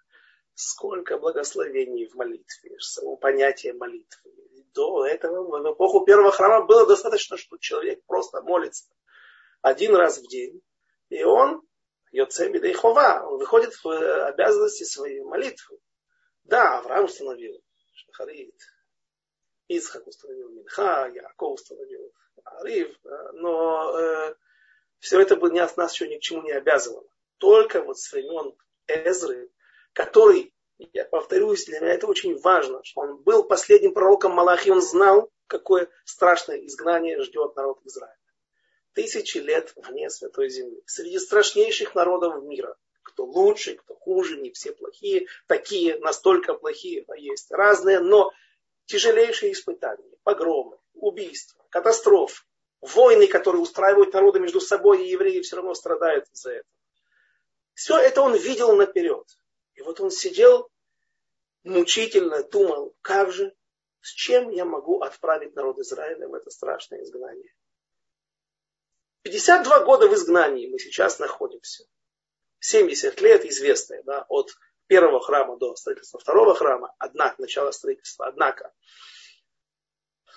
Сколько благословений в молитве, само понятие молитвы. До этого, в эпоху первого храма, было достаточно, что человек просто молится один раз в день, и он, Йоцеми Дейхова, он выходит в обязанности своей молитвы. Да, Авраам установил Шахарит, Ицхак установил Минха, Яков установил Ариф, но э, все это бы нас, нас еще ни к чему не обязывало. Только вот с времен Эзры, который Я повторюсь, для меня это очень важно, что он был последним пророком Малахи, он знал, какое страшное изгнание ждет народ Израиля. Тысячи лет вне Святой Земли. Среди страшнейших народов мира. Кто лучше, кто хуже, не все плохие. Такие, настолько плохие, есть разные, но тяжелейшие испытания, погромы, убийства, катастрофы, войны, которые устраивают народы между собой, и евреи все равно страдают из-за этого. Все это он видел наперед. И вот он сидел мучительно, думал, как же, с чем я могу отправить народ Израиля в это страшное изгнание. 52 года в изгнании мы сейчас находимся. 70 лет известные, да, от первого храма до строительства второго храма, однако, начало строительства, однако,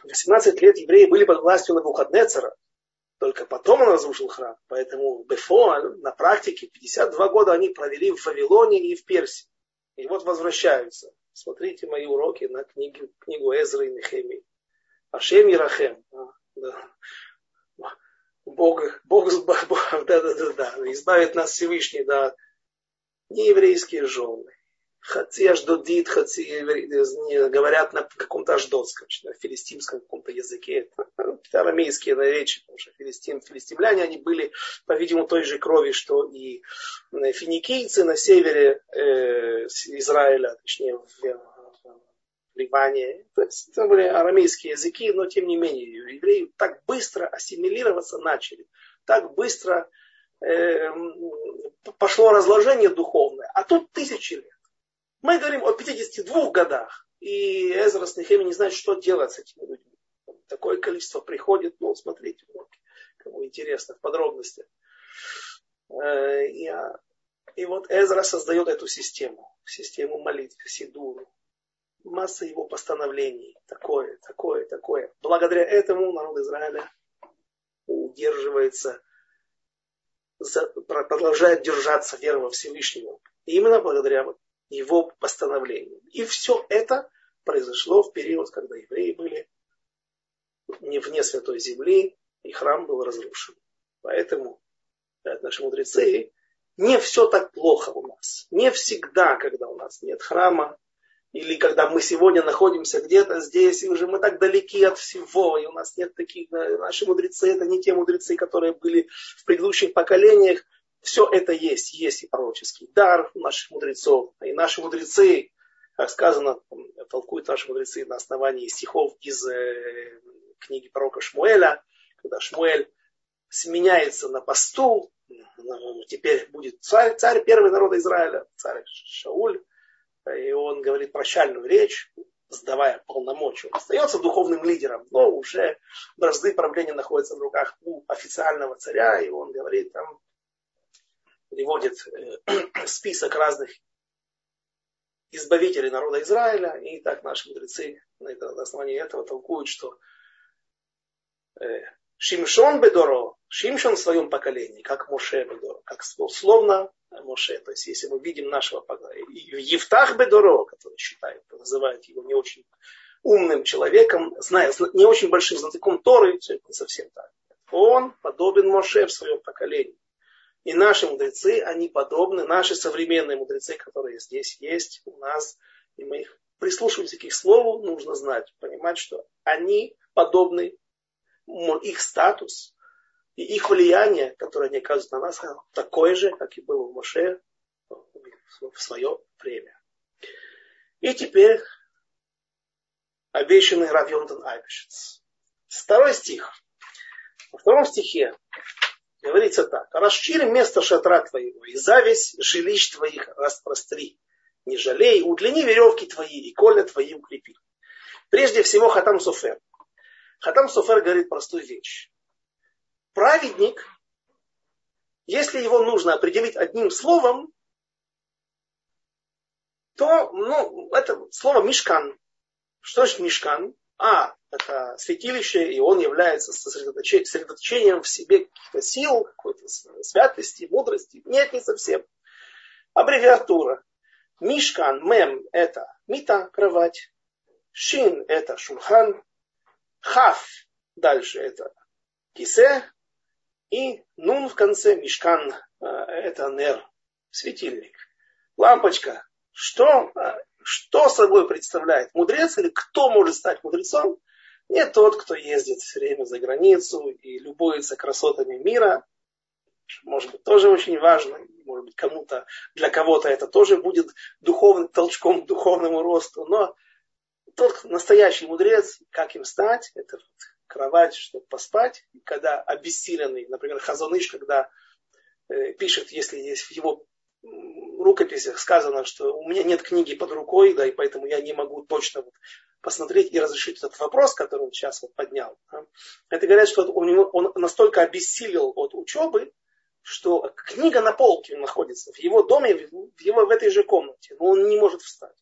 18 лет евреи были под властью Навуходнецера, только потом он разрушил храм. Поэтому Бефоаль на практике 52 года они провели в Вавилоне и в Персии. И вот возвращаются. Смотрите мои уроки на книги, книгу Эзры и Нехемии. Ашем и Рахем. А, да. Бог, Бог, Бог, да, да, да, да, избавит нас Всевышний, да, нееврейские жены, Хаци аждодит, хаци говорят на каком-то аждотском, на филистимском каком-то языке. Это арамейские речи, потому что филистим, филистимляне, они были, по-видимому, той же крови, что и финикийцы на севере э, Израиля, точнее, в Ливане. То есть это были арамейские языки, но тем не менее, евреи так быстро ассимилироваться начали, так быстро э, пошло разложение духовное. А тут тысячи лет. Мы говорим о 52 годах. И Эзра с Нехеми не знает, что делать с этими людьми. Такое количество приходит, ну, смотрите, кому интересно, в подробностях. Э, и, и вот Эзра создает эту систему, систему молитв, Сидуру. Масса его постановлений. Такое, такое, такое. Благодаря этому народ Израиля удерживается, продолжает держаться веры во Всевышнего. И именно благодаря его постановлениям. И все это произошло в период, когда евреи были не вне святой земли, и храм был разрушен. Поэтому наши мудрецы, не все так плохо у нас. Не всегда, когда у нас нет храма, или когда мы сегодня находимся где-то здесь, и уже мы так далеки от всего, и у нас нет таких, наши мудрецы, это не те мудрецы, которые были в предыдущих поколениях, все это есть. Есть и пророческий дар у наших мудрецов. И наши мудрецы, как сказано, толкуют наши мудрецы на основании стихов из э, книги пророка Шмуэля, когда Шмуэль сменяется на посту, теперь будет царь, царь первый народа Израиля, царь Шауль, и он говорит прощальную речь, сдавая полномочия. Он остается духовным лидером, но уже бразды правления находятся в руках у официального царя, и он говорит там, приводит э, список разных избавителей народа Израиля, и так наши мудрецы на, это, основании этого толкуют, что э, Шимшон Бедоро, Шимшон в своем поколении, как Моше Бедоро, как словно Моше. То есть, если мы видим нашего Евтах Бедоро, который считает, называет его не очень умным человеком, зная, не очень большим знатоком Торы, все это не совсем так. Он подобен Моше в своем поколении. И наши мудрецы, они подобны, наши современные мудрецы, которые здесь есть у нас, и мы их прислушиваемся к их слову, нужно знать, понимать, что они подобны, их статус и их влияние, которое они оказывают на нас, такое же, как и было у Моше в свое время. И теперь обещанный Рав Йонтон Айбешец. Второй стих. Во втором стихе Говорится так. Расшири место шатра твоего, и зависть жилищ твоих распростри. Не жалей, удлини веревки твои, и коля твои укрепи. Прежде всего Хатам Софер. Хатам Софер говорит простую вещь. Праведник, если его нужно определить одним словом, то ну, это слово мешкан. Что значит мешкан? А, это святилище, и он является сосредоточением в себе каких-то сил, какой-то святости, мудрости. Нет, не совсем. Аббревиатура. Мишкан, мем – это мита, кровать. Шин – это шулхан. Хав – дальше это кисе. И нун в конце, мишкан – это нер, светильник. Лампочка, Что, что собой представляет? Мудрец или кто может стать мудрецом? Не тот, кто ездит все время за границу и любуется красотами мира, может быть, тоже очень важно, может быть, кому-то, для кого-то это тоже будет духовным толчком к духовному росту, но тот настоящий мудрец, как им стать, это кровать, чтобы поспать, когда обессиленный, например, Хазаныш, когда э, пишет, если есть в его рукописях сказано, что у меня нет книги под рукой, да, и поэтому я не могу точно вот посмотреть и разрешить этот вопрос, который он сейчас вот поднял. Да. Это говорят, что у он настолько обессилел от учебы, что книга на полке находится в его доме, в, его, в этой же комнате, но он не может встать.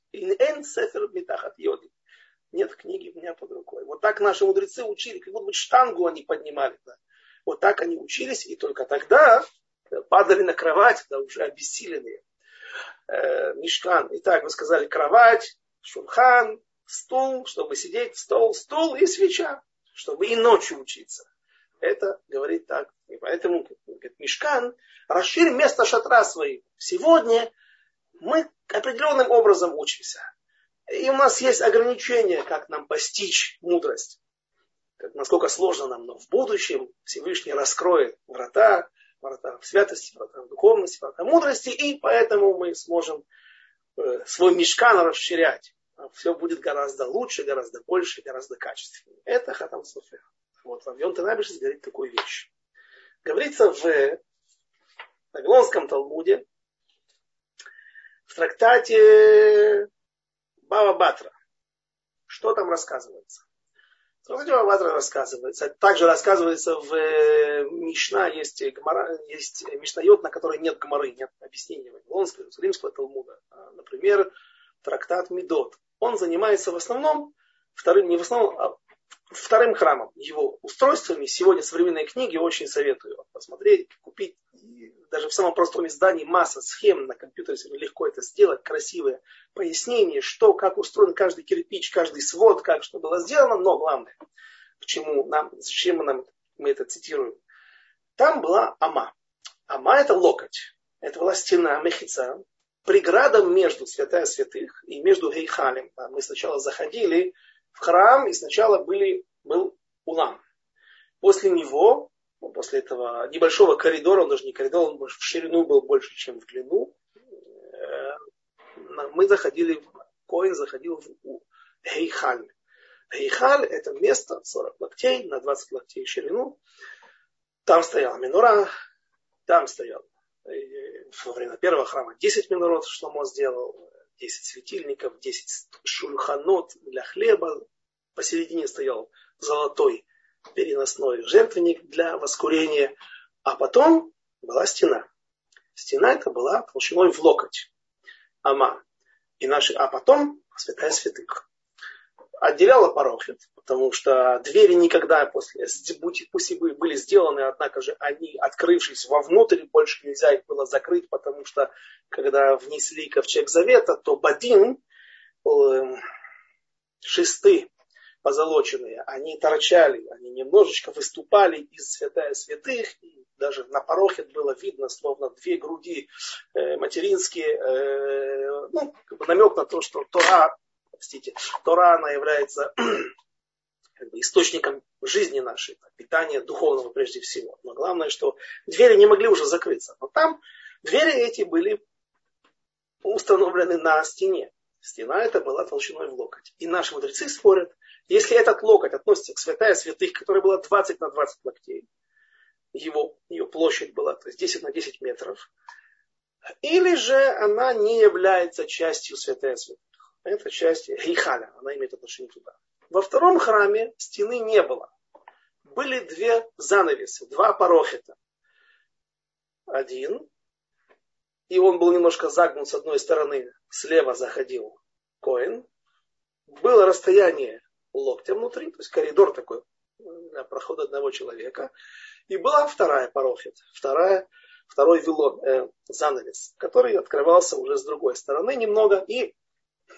Нет книги у меня под рукой. Вот так наши мудрецы учили, как будто бы штангу они поднимали. Да. Вот так они учились, и только тогда падали на кровать, да, уже обессиленные. Э, мешкан. Итак, вы сказали кровать, шурхан, стул, чтобы сидеть, стол, стул и свеча, чтобы и ночью учиться. Это говорит так. И поэтому говорит, Мешкан, расширь место шатра своего. Сегодня мы определенным образом учимся. И у нас есть ограничения, как нам постичь мудрость. Насколько сложно нам, но в будущем Всевышний раскроет врата, врата в святости, врата в духовности, врата мудрости, и поэтому мы сможем э, свой мешкан расширять. Все будет гораздо лучше, гораздо больше, гораздо качественнее. Это Хатам Софер. Вот вам Йон Танабишес говорит такую вещь. Говорится в Вавилонском Талмуде, в трактате Бава Батра. Что там рассказывается? Трактате Бава Батра рассказывается. Также рассказывается в э, Мишна, есть, гмара, есть Мишнайот, на которой нет гмары, нет объяснения Вавилонского, Иерусалимского Талмуда. А, например, трактат Медот. Он занимается в основном, вторым, не в основном, а вторым храмом, его устройствами. Сегодня современные книги очень советую посмотреть, купить. Даже в самом простом издании масса схем на компьютере легко это сделать, красивые пояснения, что, как устроен каждый кирпич, каждый свод, как что было сделано, но главное, к чему нам, зачем нам, мы это цитируем. Там была Ама. Ама это локоть. Это была стена Мехица, преграда между святая святых и между Гейхалем. Мы сначала заходили в храм, и сначала были, был улам. После него, ну, после этого небольшого коридора, он даже не коридор, он в ширину был больше, чем в длину, э, мы заходили, Коин заходил в Гейхаль. Гейхаль это место 40 локтей на 20 локтей ширину. Там стояла минура, там стоял э, во время первого храма 10 минород Шломо сделал, 10 светильников, 10 шульханот для хлеба. Посередине стоял золотой переносной жертвенник для воскурения. А потом была стена. Стена это была толщиной в локоть. Ама. И наши, а потом святая святых. Отделяла парохет, потому что двери никогда после, пусть и были сделаны, однако же они, открывшись вовнутрь, больше нельзя их было закрыть, потому что когда внесли ковчег завета, то Бадин, эм, шесты позолоченные, они торчали, они немножечко выступали из святая святых, и даже на порохе было видно, словно две груди э, материнские, э, ну, намек на то, что Тора, простите, Тора, она является как бы, источником жизни нашей, питания духовного прежде всего. Но главное, что двери не могли уже закрыться. Но там двери эти были установлены на стене. Стена эта была толщиной в локоть. И наши мудрецы спорят, если этот локоть относится к святая святых, которая была 20 на 20 локтей, его, ее площадь была, то есть 10 на 10 метров, или же она не является частью святая святых. Это часть Рихаля, она имеет отношение туда. Во втором храме стены не было. Были две занавесы, два порохета. Один и он был немножко загнут с одной стороны, слева заходил Коин, было расстояние локтя внутри, то есть коридор такой на проход одного человека, и была вторая порохет, вторая, второй вилон, э, занавес, который открывался уже с другой стороны немного, и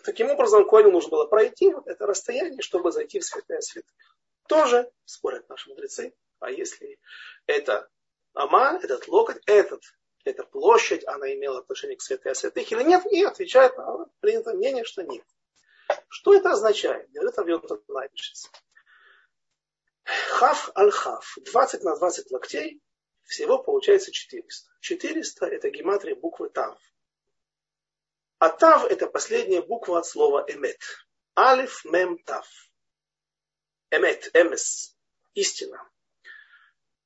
таким образом Коину нужно было пройти вот это расстояние, чтобы зайти в святая святых. Тоже спорят наши мудрецы, а если это ама, этот локоть, этот это площадь, она имела отношение к святая святых или нет, и отвечает на принятое мнение, что нет. Что это означает? Говорит Авьон Найбишец. Хав аль-хав. 20 на 20 локтей. Всего получается 400. 400 это гематрия буквы Тав. А Тав это последняя буква от слова эмет. Алиф, мем, тав. Эмет, эмес. Истина.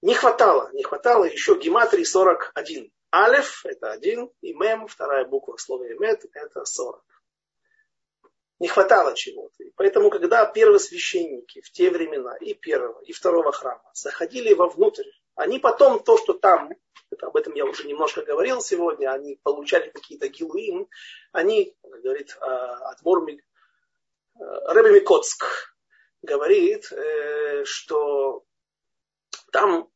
Не хватало, не хватало еще гематрии 41. Алиф это один, и мем, вторая буква в слове эмет, это 40 не хватало чего-то. И поэтому, когда первосвященники в те времена и первого, и второго храма заходили вовнутрь, они потом то, что там, это, об этом я уже немножко говорил сегодня, они получали какие-то гилуим, они, как говорит Адмор э, Рэбби Микоцк, говорит, э, что там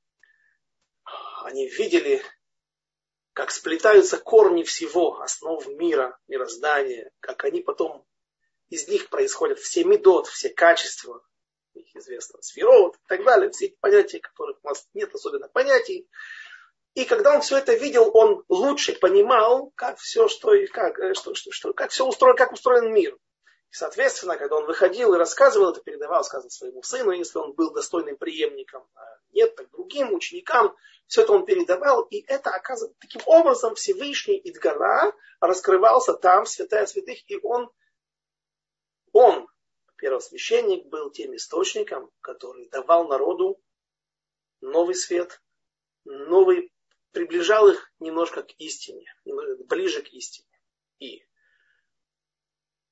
они видели, как сплетаются корни всего, основ мира, мироздания, как они потом из них происходят все медот, все качества, известно, сферот и так далее, все эти понятия, которых у нас нет особенно понятий. И когда он все это видел, он лучше понимал, как все, что, как, э, что, что, что, как все устроено, как устроен мир. И, соответственно, когда он выходил и рассказывал это, передавал, сказал своему сыну, если он был достойным преемником, а нет, так другим ученикам, все это он передавал, и это оказывается таким образом Всевышний Идгара раскрывался там, святая святых, и он он, первосвященник, был тем источником, который давал народу новый свет, новый, приближал их немножко к истине, ближе к истине. И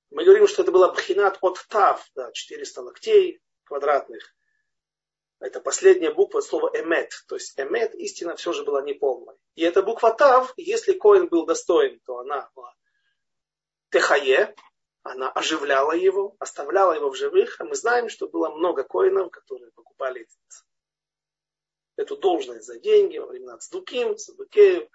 мы говорим, что это была бхинат от тав, да, 400 локтей квадратных. Это последняя буква слова эмет. То есть эмет, истина, все же была неполной. И эта буква тав, если коин был достоин, то она была техае, она оживляла его, оставляла его в живых. А мы знаем, что было много коинов, которые покупали этот, эту должность за деньги во времена Цдуким, Цдукеев,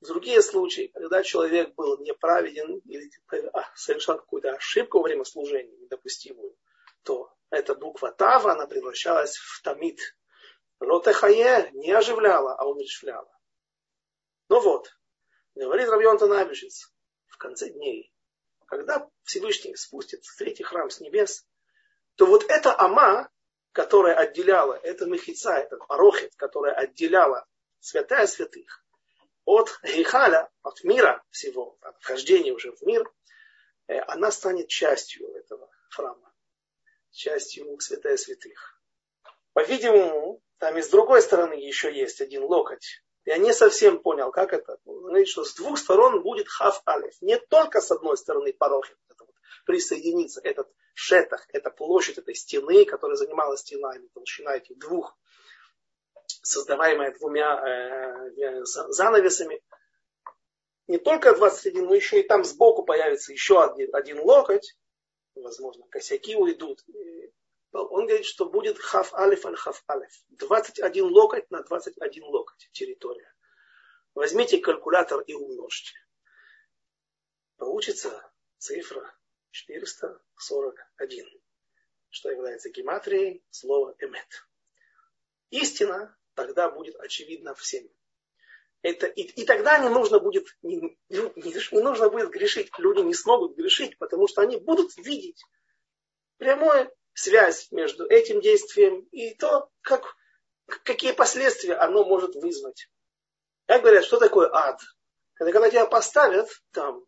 другие случаи, когда человек был неправеден или а, совершал какую-то ошибку во время служения, недопустимую, то эта буква Тава, она превращалась в Тамид. Ротехае не оживляла, а умерщвляла. Ну вот, говорит Равьон Танабишец, в конце дней когда Всевышний спустит в третий храм с небес, то вот эта ама, которая отделяла, это мехица, это арохет, которая отделяла святая святых от гейхаля, от мира всего, от вхождения уже в мир, э, она станет частью этого храма, частью святая святых. По-видимому, там и с другой стороны еще есть один локоть, я не совсем понял, как это. Говорит, что с двух сторон будет хав алиф. Не только с одной стороны порохи, это вот, присоединится этот шетах, это площадь этой стены, которая занимала стена, толщина этих двух, создаваемая двумя э, занавесами. Не только 21, но еще и там сбоку появится еще один, один локоть, возможно, косяки уйдут, он говорит, что будет хав алиф аль хав алиф. 21 локоть на 21 локоть территория. Возьмите калькулятор и умножьте. Получится цифра 441, что является гематрией слова эмет. Истина тогда будет очевидна всем. Это, и, и тогда не нужно будет не, не, не нужно будет грешить. Люди не смогут грешить, потому что они будут видеть прямое связь между этим действием и то, как, какие последствия оно может вызвать. Как говорят, что такое ад? Когда, когда тебя поставят там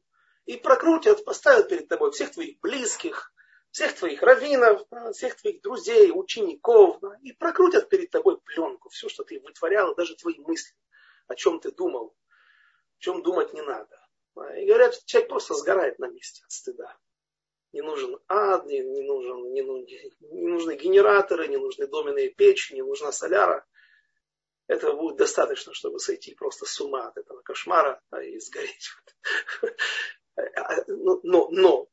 и прокрутят, поставят перед тобой всех твоих близких, всех твоих раввинов, всех твоих друзей, учеников, и прокрутят перед тобой пленку, все, что ты вытворял, даже твои мысли, о чем ты думал, о чем думать не надо. И говорят, человек просто сгорает на месте от стыда не нужен ад, не, не, нужен, не, не нужны генераторы, не нужны доменные печи, не нужна соляра. Этого будет достаточно, чтобы сойти просто с ума от этого кошмара а, и сгореть. А, но, но, но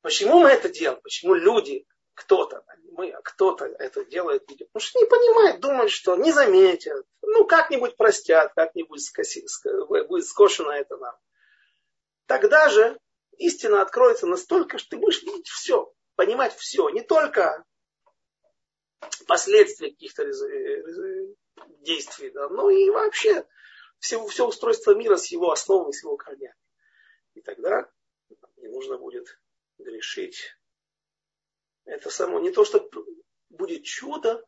почему мы это делаем? Почему люди, кто-то, мы, а кто-то это делает, потому что не понимают, думают, что не заметят, ну как-нибудь простят, как-нибудь скоси, будет скошено это нам. Тогда же истина откроется настолько, что ты будешь видеть все, понимать все, не только последствия каких-то действий, да, но и вообще все, все устройство мира с его основами, с его корнями. И тогда не нужно будет грешить. Это само не то, что будет чудо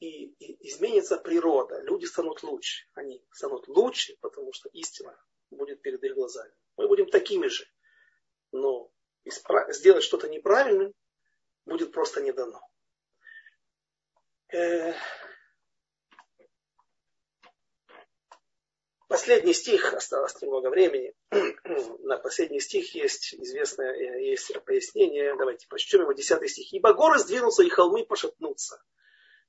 и, и изменится природа. Люди станут лучше. Они станут лучше, потому что истина будет перед их глазами. Мы будем такими же. Сделать что-то неправильным будет просто не дано. Э, последний стих, осталось немного времени. На последний стих есть известное э, есть пояснение. Давайте прочтем его, десятый стих. «Ибо горы сдвинутся, и холмы пошатнутся.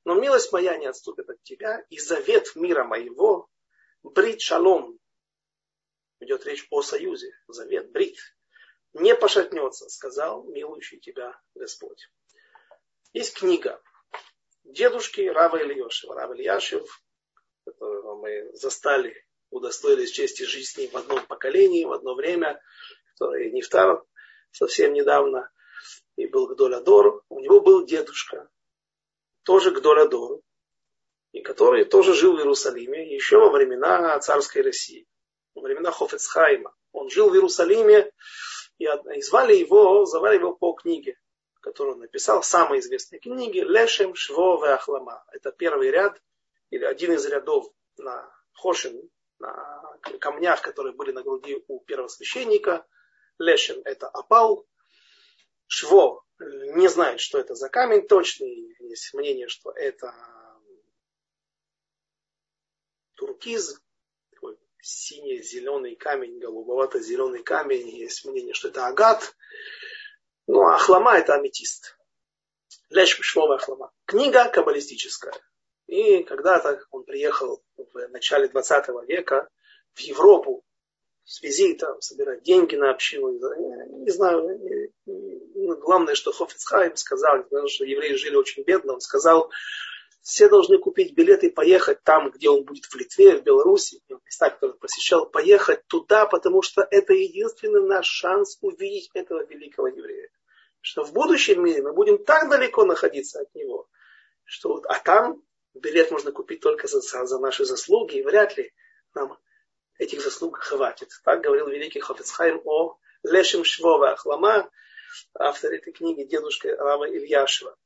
Но милость моя не отступит от тебя, и завет мира моего, брит шалом». Идет речь о союзе, завет, брит. Не пошатнется, сказал милующий тебя Господь. Есть книга дедушки Рава Ильешева. Рава Ильяшев, которого мы застали, удостоились чести ним в одном поколении, в одно время, который не втар совсем недавно, и был Гдолядор. У него был дедушка, тоже Гдолядор, и который тоже жил в Иерусалиме еще во времена царской России, во времена Хофецхайма. Он жил в Иерусалиме, и звали его, звали его по книге которую он написал, самой известной книги Лешем Шво Ахлама. Это первый ряд, или один из рядов на Хошин, на камнях, которые были на груди у первого священника. Лешем это опал. Шво не знает, что это за камень точный. Есть мнение, что это туркиз, синий-зеленый камень, голубовато-зеленый камень. Есть мнение, что это агат. Ну, Ахлама это аметист. Леш Мишлова Ахлама. Книга каббалистическая. И когда-то он приехал в начале 20 века в Европу с визитом, собирать деньги на общину. Не знаю, главное, что Хофицхайм сказал, потому что евреи жили очень бедно, он сказал, все должны купить билеты и поехать там, где он будет в Литве, в Беларуси, в местах, которые посещал, поехать туда, потому что это единственный наш шанс увидеть этого великого еврея. Что в будущем мире мы будем так далеко находиться от него, что а там билет можно купить только за, за наши заслуги, и вряд ли нам этих заслуг хватит. Так говорил великий Хофицхайм о Лешем Швова Ахлама, автор этой книги, дедушка Рава Ильяшева.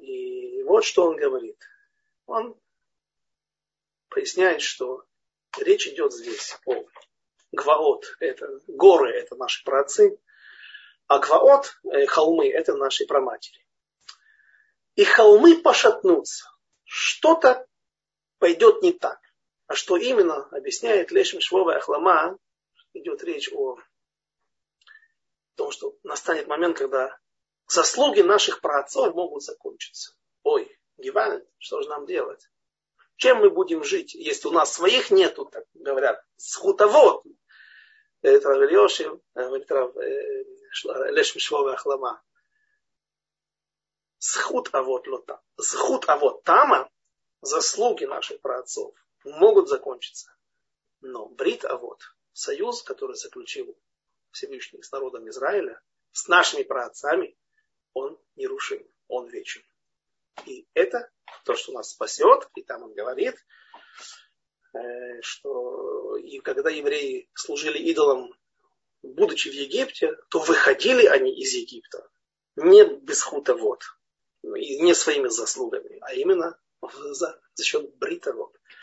И вот что он говорит. Он поясняет, что речь идет здесь о Гваот, это горы, это наши праотцы, а Гваот, э, холмы, это наши праматери. И холмы пошатнутся. Что-то пойдет не так. А что именно, объясняет Лешим Швова Ахлама, идет речь о том, что настанет момент, когда заслуги наших праотцов могут закончиться. Ой, Гиван, что же нам делать? Чем мы будем жить, если у нас своих нету, так говорят, схутовод. Это Равильоши, Леш Мишвова Ахлама. Схут авод лота. Схут авод тама, заслуги наших праотцов могут закончиться. Но брит авод, союз, который заключил Всевышний с народом Израиля, с нашими праотцами, он нерушим, он вечен. И это то, что нас спасет. И там он говорит, э, что и когда евреи служили идолам, будучи в Египте, то выходили они из Египта не без хутовод, не своими заслугами, а именно за, за счет бритовод.